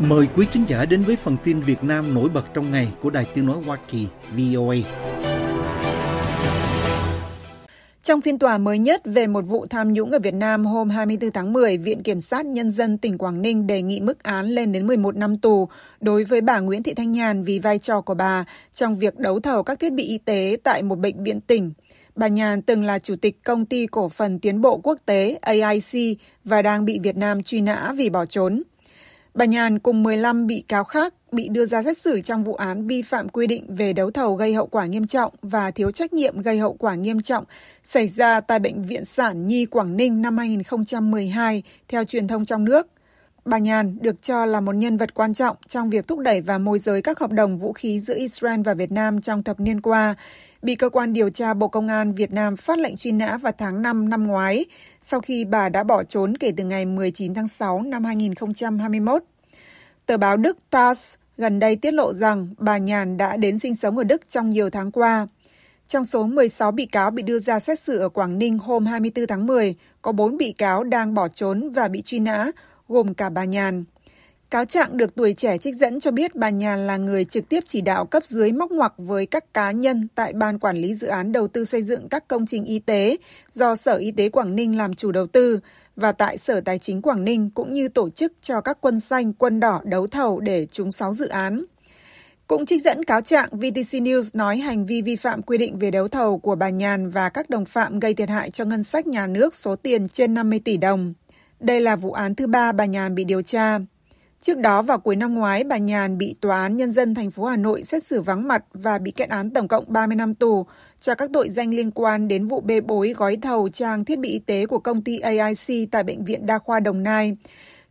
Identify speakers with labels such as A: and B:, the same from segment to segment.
A: Mời quý khán giả đến với phần tin Việt Nam nổi bật trong ngày của Đài Tiếng Nói Hoa Kỳ VOA.
B: Trong phiên tòa mới nhất về một vụ tham nhũng ở Việt Nam hôm 24 tháng 10, Viện Kiểm sát Nhân dân tỉnh Quảng Ninh đề nghị mức án lên đến 11 năm tù đối với bà Nguyễn Thị Thanh Nhàn vì vai trò của bà trong việc đấu thầu các thiết bị y tế tại một bệnh viện tỉnh. Bà Nhàn từng là chủ tịch công ty cổ phần tiến bộ quốc tế AIC và đang bị Việt Nam truy nã vì bỏ trốn. Bà Nhàn cùng 15 bị cáo khác bị đưa ra xét xử trong vụ án vi phạm quy định về đấu thầu gây hậu quả nghiêm trọng và thiếu trách nhiệm gây hậu quả nghiêm trọng xảy ra tại Bệnh viện Sản Nhi Quảng Ninh năm 2012 theo truyền thông trong nước. Bà Nhàn được cho là một nhân vật quan trọng trong việc thúc đẩy và môi giới các hợp đồng vũ khí giữa Israel và Việt Nam trong thập niên qua, bị cơ quan điều tra Bộ Công an Việt Nam phát lệnh truy nã vào tháng 5 năm ngoái, sau khi bà đã bỏ trốn kể từ ngày 19 tháng 6 năm 2021. Tờ báo Đức TASS gần đây tiết lộ rằng bà Nhàn đã đến sinh sống ở Đức trong nhiều tháng qua. Trong số 16 bị cáo bị đưa ra xét xử ở Quảng Ninh hôm 24 tháng 10, có 4 bị cáo đang bỏ trốn và bị truy nã, gồm cả bà Nhàn. Cáo trạng được tuổi trẻ trích dẫn cho biết bà Nhàn là người trực tiếp chỉ đạo cấp dưới móc ngoặc với các cá nhân tại Ban Quản lý Dự án Đầu tư xây dựng các công trình y tế do Sở Y tế Quảng Ninh làm chủ đầu tư và tại Sở Tài chính Quảng Ninh cũng như tổ chức cho các quân xanh, quân đỏ đấu thầu để trúng 6 dự án. Cũng trích dẫn cáo trạng, VTC News nói hành vi vi phạm quy định về đấu thầu của bà Nhàn và các đồng phạm gây thiệt hại cho ngân sách nhà nước số tiền trên 50 tỷ đồng. Đây là vụ án thứ ba bà Nhàn bị điều tra. Trước đó vào cuối năm ngoái, bà Nhàn bị Tòa án Nhân dân thành phố Hà Nội xét xử vắng mặt và bị kết án tổng cộng 30 năm tù cho các tội danh liên quan đến vụ bê bối gói thầu trang thiết bị y tế của công ty AIC tại Bệnh viện Đa khoa Đồng Nai.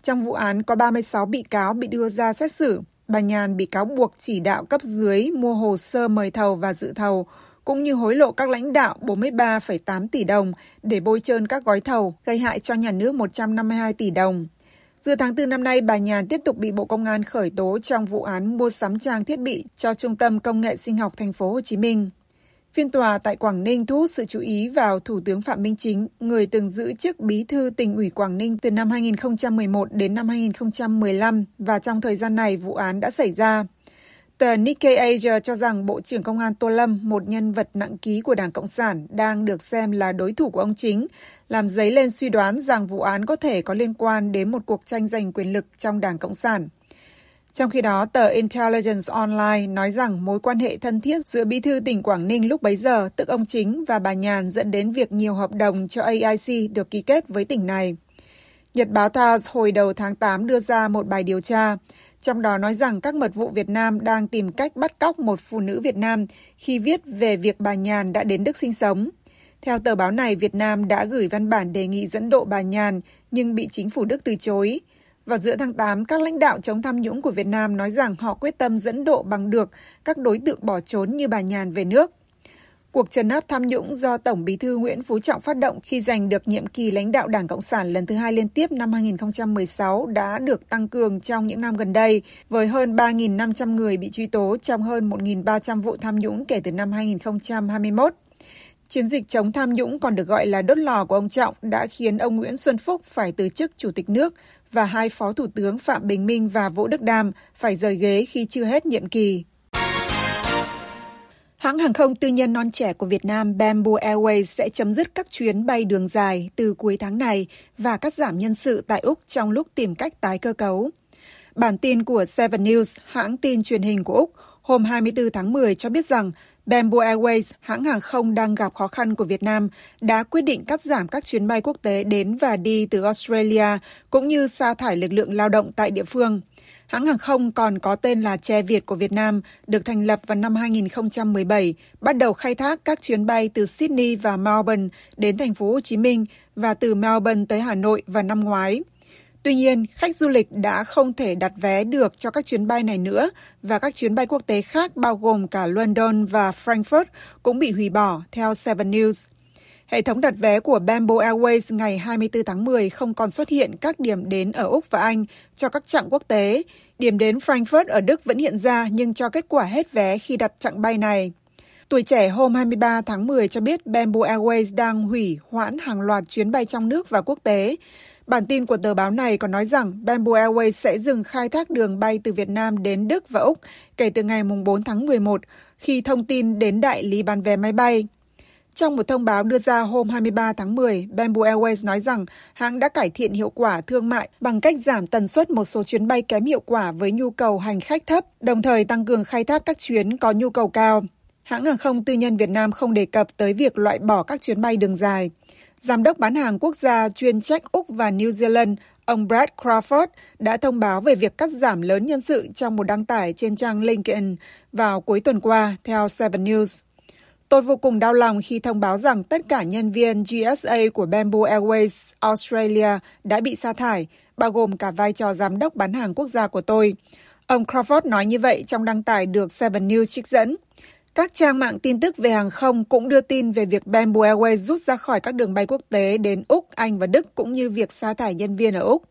B: Trong vụ án có 36 bị cáo bị đưa ra xét xử. Bà Nhàn bị cáo buộc chỉ đạo cấp dưới mua hồ sơ mời thầu và dự thầu, cũng như hối lộ các lãnh đạo 43,8 tỷ đồng để bôi trơn các gói thầu, gây hại cho nhà nước 152 tỷ đồng. Giữa tháng 4 năm nay, bà Nhàn tiếp tục bị Bộ Công an khởi tố trong vụ án mua sắm trang thiết bị cho Trung tâm Công nghệ Sinh học Thành phố Hồ Chí Minh. Phiên tòa tại Quảng Ninh thu hút sự chú ý vào Thủ tướng Phạm Minh Chính, người từng giữ chức bí thư tỉnh ủy Quảng Ninh từ năm 2011 đến năm 2015 và trong thời gian này vụ án đã xảy ra. Tờ Nikkei Asia cho rằng Bộ trưởng Công an Tô Lâm, một nhân vật nặng ký của Đảng Cộng sản, đang được xem là đối thủ của ông Chính, làm dấy lên suy đoán rằng vụ án có thể có liên quan đến một cuộc tranh giành quyền lực trong Đảng Cộng sản. Trong khi đó, tờ Intelligence Online nói rằng mối quan hệ thân thiết giữa bí thư tỉnh Quảng Ninh lúc bấy giờ, tức ông Chính và bà Nhàn dẫn đến việc nhiều hợp đồng cho AIC được ký kết với tỉnh này. Nhật báo TASS hồi đầu tháng 8 đưa ra một bài điều tra, trong đó nói rằng các mật vụ Việt Nam đang tìm cách bắt cóc một phụ nữ Việt Nam khi viết về việc bà Nhàn đã đến Đức sinh sống. Theo tờ báo này, Việt Nam đã gửi văn bản đề nghị dẫn độ bà Nhàn nhưng bị chính phủ Đức từ chối. Vào giữa tháng 8, các lãnh đạo chống tham nhũng của Việt Nam nói rằng họ quyết tâm dẫn độ bằng được các đối tượng bỏ trốn như bà Nhàn về nước. Cuộc trấn áp tham nhũng do Tổng bí thư Nguyễn Phú Trọng phát động khi giành được nhiệm kỳ lãnh đạo Đảng Cộng sản lần thứ hai liên tiếp năm 2016 đã được tăng cường trong những năm gần đây, với hơn 3.500 người bị truy tố trong hơn 1.300 vụ tham nhũng kể từ năm 2021. Chiến dịch chống tham nhũng còn được gọi là đốt lò của ông Trọng đã khiến ông Nguyễn Xuân Phúc phải từ chức chủ tịch nước và hai phó thủ tướng Phạm Bình Minh và Vũ Đức Đam phải rời ghế khi chưa hết nhiệm kỳ. Hãng hàng không tư nhân non trẻ của Việt Nam Bamboo Airways sẽ chấm dứt các chuyến bay đường dài từ cuối tháng này và cắt giảm nhân sự tại Úc trong lúc tìm cách tái cơ cấu. Bản tin của Seven News, hãng tin truyền hình của Úc, hôm 24 tháng 10 cho biết rằng Bamboo Airways, hãng hàng không đang gặp khó khăn của Việt Nam, đã quyết định cắt giảm các chuyến bay quốc tế đến và đi từ Australia, cũng như sa thải lực lượng lao động tại địa phương. Hãng hàng không còn có tên là Che Việt của Việt Nam, được thành lập vào năm 2017, bắt đầu khai thác các chuyến bay từ Sydney và Melbourne đến thành phố Hồ Chí Minh và từ Melbourne tới Hà Nội vào năm ngoái. Tuy nhiên, khách du lịch đã không thể đặt vé được cho các chuyến bay này nữa và các chuyến bay quốc tế khác bao gồm cả London và Frankfurt cũng bị hủy bỏ, theo Seven News. Hệ thống đặt vé của Bamboo Airways ngày 24 tháng 10 không còn xuất hiện các điểm đến ở Úc và Anh cho các chặng quốc tế. Điểm đến Frankfurt ở Đức vẫn hiện ra nhưng cho kết quả hết vé khi đặt chặng bay này. Tuổi trẻ hôm 23 tháng 10 cho biết Bamboo Airways đang hủy hoãn hàng loạt chuyến bay trong nước và quốc tế. Bản tin của tờ báo này còn nói rằng Bamboo Airways sẽ dừng khai thác đường bay từ Việt Nam đến Đức và Úc kể từ ngày 4 tháng 11 khi thông tin đến đại lý bán vé máy bay. Trong một thông báo đưa ra hôm 23 tháng 10, Bamboo Airways nói rằng hãng đã cải thiện hiệu quả thương mại bằng cách giảm tần suất một số chuyến bay kém hiệu quả với nhu cầu hành khách thấp, đồng thời tăng cường khai thác các chuyến có nhu cầu cao. Hãng hàng không tư nhân Việt Nam không đề cập tới việc loại bỏ các chuyến bay đường dài. Giám đốc bán hàng quốc gia chuyên trách Úc và New Zealand, ông Brad Crawford đã thông báo về việc cắt giảm lớn nhân sự trong một đăng tải trên trang LinkedIn vào cuối tuần qua, theo Seven News. Tôi vô cùng đau lòng khi thông báo rằng tất cả nhân viên GSA của Bamboo Airways Australia đã bị sa thải, bao gồm cả vai trò giám đốc bán hàng quốc gia của tôi. Ông Crawford nói như vậy trong đăng tải được Seven News trích dẫn. Các trang mạng tin tức về hàng không cũng đưa tin về việc Bamboo Airways rút ra khỏi các đường bay quốc tế đến Úc, Anh và Đức cũng như việc sa thải nhân viên ở Úc.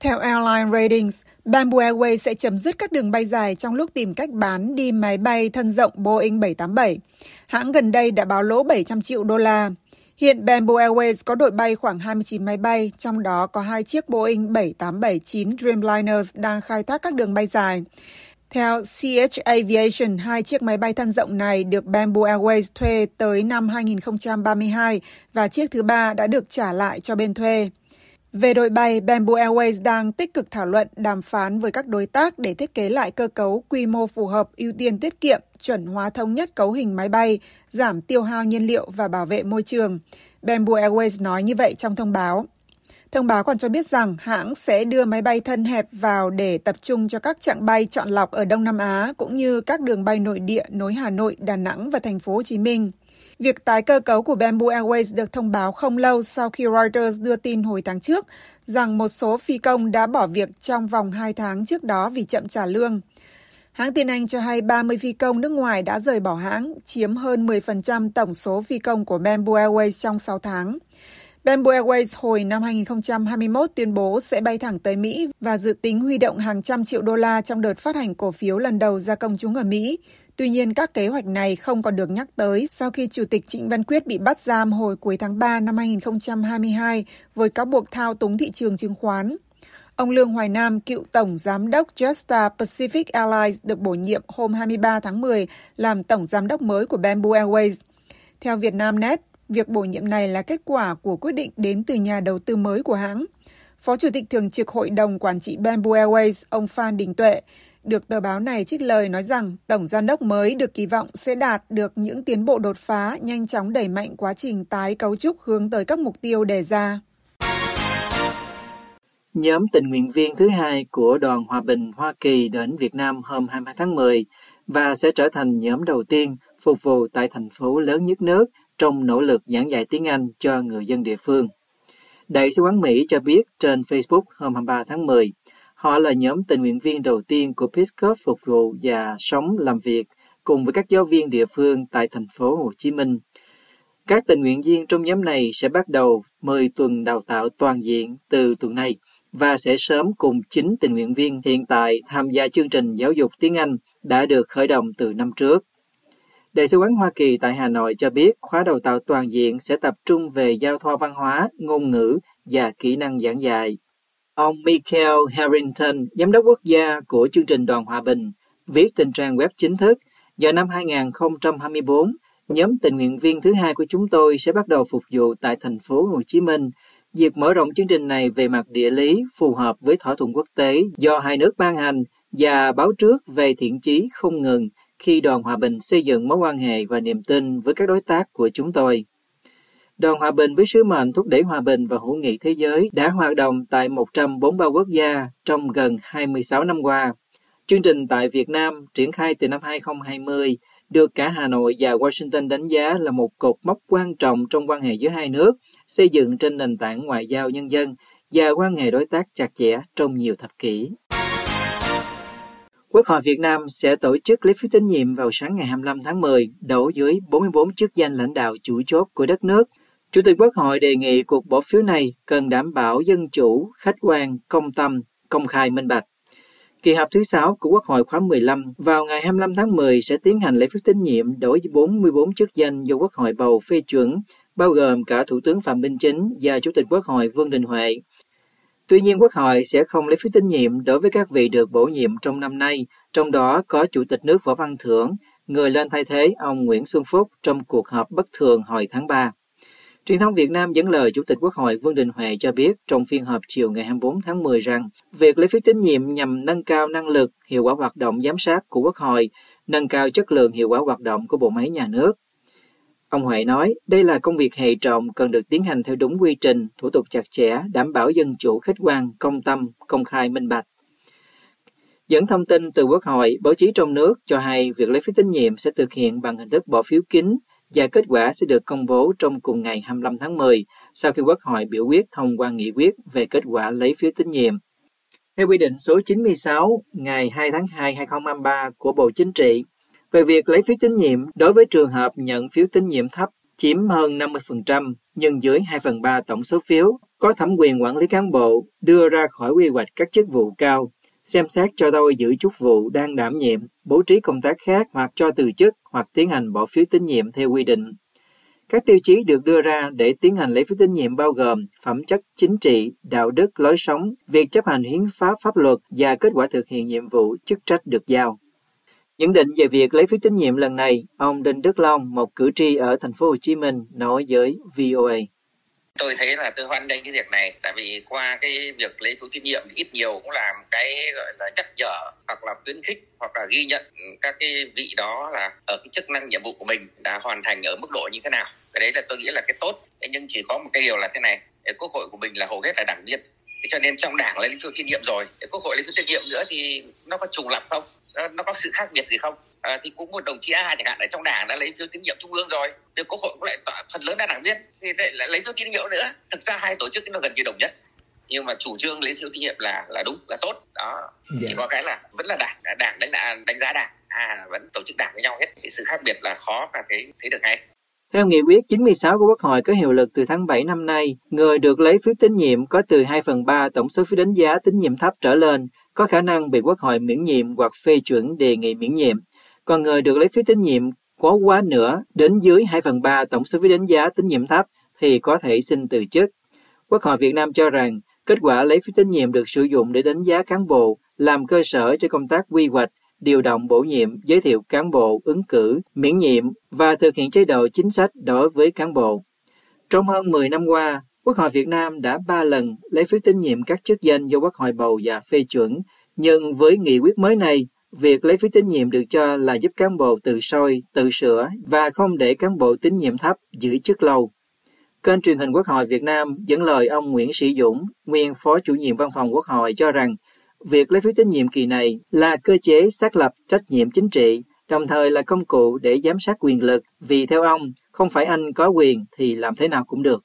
B: Theo Airline Ratings, Bamboo Airways sẽ chấm dứt các đường bay dài trong lúc tìm cách bán đi máy bay thân rộng Boeing 787. Hãng gần đây đã báo lỗ 700 triệu đô la. Hiện Bamboo Airways có đội bay khoảng 29 máy bay, trong đó có hai chiếc Boeing 787-9 Dreamliners đang khai thác các đường bay dài. Theo CH Aviation, hai chiếc máy bay thân rộng này được Bamboo Airways thuê tới năm 2032 và chiếc thứ ba đã được trả lại cho bên thuê. Về đội bay, Bamboo Airways đang tích cực thảo luận đàm phán với các đối tác để thiết kế lại cơ cấu quy mô phù hợp, ưu tiên tiết kiệm, chuẩn hóa thống nhất cấu hình máy bay, giảm tiêu hao nhiên liệu và bảo vệ môi trường. Bamboo Airways nói như vậy trong thông báo. Thông báo còn cho biết rằng hãng sẽ đưa máy bay thân hẹp vào để tập trung cho các chặng bay chọn lọc ở Đông Nam Á cũng như các đường bay nội địa nối Hà Nội, Đà Nẵng và thành phố Hồ Chí Minh. Việc tái cơ cấu của Bamboo Airways được thông báo không lâu sau khi Reuters đưa tin hồi tháng trước rằng một số phi công đã bỏ việc trong vòng 2 tháng trước đó vì chậm trả lương. Hãng tin Anh cho hay 30 phi công nước ngoài đã rời bỏ hãng, chiếm hơn 10% tổng số phi công của Bamboo Airways trong 6 tháng. Bamboo Airways hồi năm 2021 tuyên bố sẽ bay thẳng tới Mỹ và dự tính huy động hàng trăm triệu đô la trong đợt phát hành cổ phiếu lần đầu ra công chúng ở Mỹ. Tuy nhiên, các kế hoạch này không còn được nhắc tới sau khi Chủ tịch Trịnh Văn Quyết bị bắt giam hồi cuối tháng 3 năm 2022 với cáo buộc thao túng thị trường chứng khoán. Ông Lương Hoài Nam, cựu Tổng Giám đốc Jetstar Pacific Airlines được bổ nhiệm hôm 23 tháng 10 làm Tổng Giám đốc mới của Bamboo Airways. Theo Vietnamnet, Việc bổ nhiệm này là kết quả của quyết định đến từ nhà đầu tư mới của hãng. Phó Chủ tịch Thường trực Hội đồng Quản trị Bamboo Airways, ông Phan Đình Tuệ, được tờ báo này trích lời nói rằng tổng giám đốc mới được kỳ vọng sẽ đạt được những tiến bộ đột phá, nhanh chóng đẩy mạnh quá trình tái cấu trúc hướng tới các mục tiêu đề ra.
A: Nhóm tình nguyện viên thứ hai của đoàn Hòa bình Hoa Kỳ đến Việt Nam hôm 22 tháng 10 và sẽ trở thành nhóm đầu tiên phục vụ tại thành phố lớn nhất nước trong nỗ lực giảng dạy tiếng Anh cho người dân địa phương. Đại sứ quán Mỹ cho biết trên Facebook hôm 23 tháng 10, họ là nhóm tình nguyện viên đầu tiên của Peace Corps phục vụ và sống làm việc cùng với các giáo viên địa phương tại thành phố Hồ Chí Minh. Các tình nguyện viên trong nhóm này sẽ bắt đầu 10 tuần đào tạo toàn diện từ tuần này và sẽ sớm cùng 9 tình nguyện viên hiện tại tham gia chương trình giáo dục tiếng Anh đã được khởi động từ năm trước. Đại sứ quán Hoa Kỳ tại Hà Nội cho biết khóa đào tạo toàn diện sẽ tập trung về giao thoa văn hóa, ngôn ngữ và kỹ năng giảng dạy. Ông Michael Harrington, giám đốc quốc gia của chương trình Đoàn Hòa Bình, viết trên trang web chính thức, vào năm 2024, nhóm tình nguyện viên thứ hai của chúng tôi sẽ bắt đầu phục vụ tại thành phố Hồ Chí Minh. Việc mở rộng chương trình này về mặt địa lý phù hợp với thỏa thuận quốc tế do hai nước ban hành và báo trước về thiện chí không ngừng khi Đoàn Hòa Bình xây dựng mối quan hệ và niềm tin với các đối tác của chúng tôi. Đoàn Hòa Bình với sứ mệnh thúc đẩy hòa bình và hữu nghị thế giới đã hoạt động tại 143 quốc gia trong gần 26 năm qua. Chương trình tại Việt Nam triển khai từ năm 2020 được cả Hà Nội và Washington đánh giá là một cột mốc quan trọng trong quan hệ giữa hai nước, xây dựng trên nền tảng ngoại giao nhân dân và quan hệ đối tác chặt chẽ trong nhiều thập kỷ. Quốc hội Việt Nam sẽ tổ chức lấy phiếu tín nhiệm vào sáng ngày 25 tháng 10, đổ dưới 44 chức danh lãnh đạo chủ chốt của đất nước. Chủ tịch Quốc hội đề nghị cuộc bỏ phiếu này cần đảm bảo dân chủ, khách quan, công tâm, công khai minh bạch. Kỳ họp thứ 6 của Quốc hội khóa 15 vào ngày 25 tháng 10 sẽ tiến hành lấy phiếu tín nhiệm đối với 44 chức danh do Quốc hội bầu phê chuẩn, bao gồm cả Thủ tướng Phạm Minh Chính và Chủ tịch Quốc hội Vương Đình Huệ. Tuy nhiên, Quốc hội sẽ không lấy phiếu tín nhiệm đối với các vị được bổ nhiệm trong năm nay, trong đó có Chủ tịch nước Võ Văn Thưởng, người lên thay thế ông Nguyễn Xuân Phúc trong cuộc họp bất thường hồi tháng 3. Truyền thông Việt Nam dẫn lời Chủ tịch Quốc hội Vương Đình Huệ cho biết trong phiên họp chiều ngày 24 tháng 10 rằng việc lấy phiếu tín nhiệm nhằm nâng cao năng lực, hiệu quả hoạt động giám sát của Quốc hội, nâng cao chất lượng hiệu quả hoạt động của bộ máy nhà nước. Ông Huệ nói, đây là công việc hệ trọng cần được tiến hành theo đúng quy trình, thủ tục chặt chẽ, đảm bảo dân chủ khách quan, công tâm, công khai minh bạch. Dẫn thông tin từ Quốc hội, báo chí trong nước cho hay việc lấy phiếu tín nhiệm sẽ thực hiện bằng hình thức bỏ phiếu kín và kết quả sẽ được công bố trong cùng ngày 25 tháng 10 sau khi Quốc hội biểu quyết thông qua nghị quyết về kết quả lấy phiếu tín nhiệm. Theo quy định số 96 ngày 2 tháng 2 2023 của Bộ Chính trị về việc lấy phiếu tín nhiệm đối với trường hợp nhận phiếu tín nhiệm thấp chiếm hơn 50% nhưng dưới 2 phần 3 tổng số phiếu, có thẩm quyền quản lý cán bộ đưa ra khỏi quy hoạch các chức vụ cao xem xét cho thôi giữ chức vụ đang đảm nhiệm, bố trí công tác khác hoặc cho từ chức hoặc tiến hành bỏ phiếu tín nhiệm theo quy định. Các tiêu chí được đưa ra để tiến hành lấy phiếu tín nhiệm bao gồm phẩm chất chính trị, đạo đức, lối sống, việc chấp hành hiến pháp pháp luật và kết quả thực hiện nhiệm vụ chức trách được giao. Nhận định về việc lấy phiếu tín nhiệm lần này, ông Đinh Đức Long, một cử tri ở thành phố Hồ Chí Minh, nói với VOA
C: tôi thấy là tôi hoan nghênh cái việc này tại vì qua cái việc lấy phiếu tín nhiệm ít nhiều cũng làm cái gọi là nhắc nhở hoặc là khuyến khích hoặc là ghi nhận các cái vị đó là ở cái chức năng nhiệm vụ của mình đã hoàn thành ở mức độ như thế nào. Cái đấy là tôi nghĩ là cái tốt. Nhưng chỉ có một cái điều là thế này quốc hội của mình là hầu hết là đảng viên. Cho nên trong đảng lấy phiếu tín nhiệm rồi quốc hội lấy phiếu tín nhiệm nữa thì nó có trùng lập không? Nó có sự khác biệt gì không à, thì cũng một đồng chí A chẳng hạn ở trong đảng đã lấy phiếu tín nhiệm trung ương rồi thì quốc hội cũng lại phần lớn là đảng viên thì lại lấy phiếu tín nhiệm nữa thực ra hai tổ chức nó gần như đồng nhất nhưng mà chủ trương lấy phiếu tín nhiệm là là đúng là tốt đó yeah. thì dạ. có cái là vẫn là đảng đảng đánh đánh, đánh giá đảng à vẫn tổ chức đảng với nhau hết thì sự khác biệt là khó và thấy thấy được ngay
A: theo nghị quyết 96 của Quốc hội có hiệu lực từ tháng 7 năm nay, người được lấy phiếu tín nhiệm có từ 2 phần 3 tổng số phiếu đánh giá tín nhiệm thấp trở lên có khả năng bị Quốc hội miễn nhiệm hoặc phê chuẩn đề nghị miễn nhiệm còn người được lấy phiếu tín nhiệm có quá nửa đến dưới 2 phần 3 tổng số phiếu đánh giá tín nhiệm thấp thì có thể xin từ chức. Quốc hội Việt Nam cho rằng kết quả lấy phiếu tín nhiệm được sử dụng để đánh giá cán bộ, làm cơ sở cho công tác quy hoạch, điều động bổ nhiệm, giới thiệu cán bộ, ứng cử, miễn nhiệm và thực hiện chế độ chính sách đối với cán bộ. Trong hơn 10 năm qua, Quốc hội Việt Nam đã ba lần lấy phiếu tín nhiệm các chức danh do Quốc hội bầu và phê chuẩn, nhưng với nghị quyết mới này, Việc lấy phiếu tín nhiệm được cho là giúp cán bộ tự soi, tự sửa và không để cán bộ tín nhiệm thấp giữ chức lâu. Kênh truyền hình Quốc hội Việt Nam dẫn lời ông Nguyễn Sĩ Dũng, nguyên Phó chủ nhiệm Văn phòng Quốc hội cho rằng việc lấy phiếu tín nhiệm kỳ này là cơ chế xác lập trách nhiệm chính trị, đồng thời là công cụ để giám sát quyền lực, vì theo ông, không phải anh có quyền thì làm thế nào cũng được.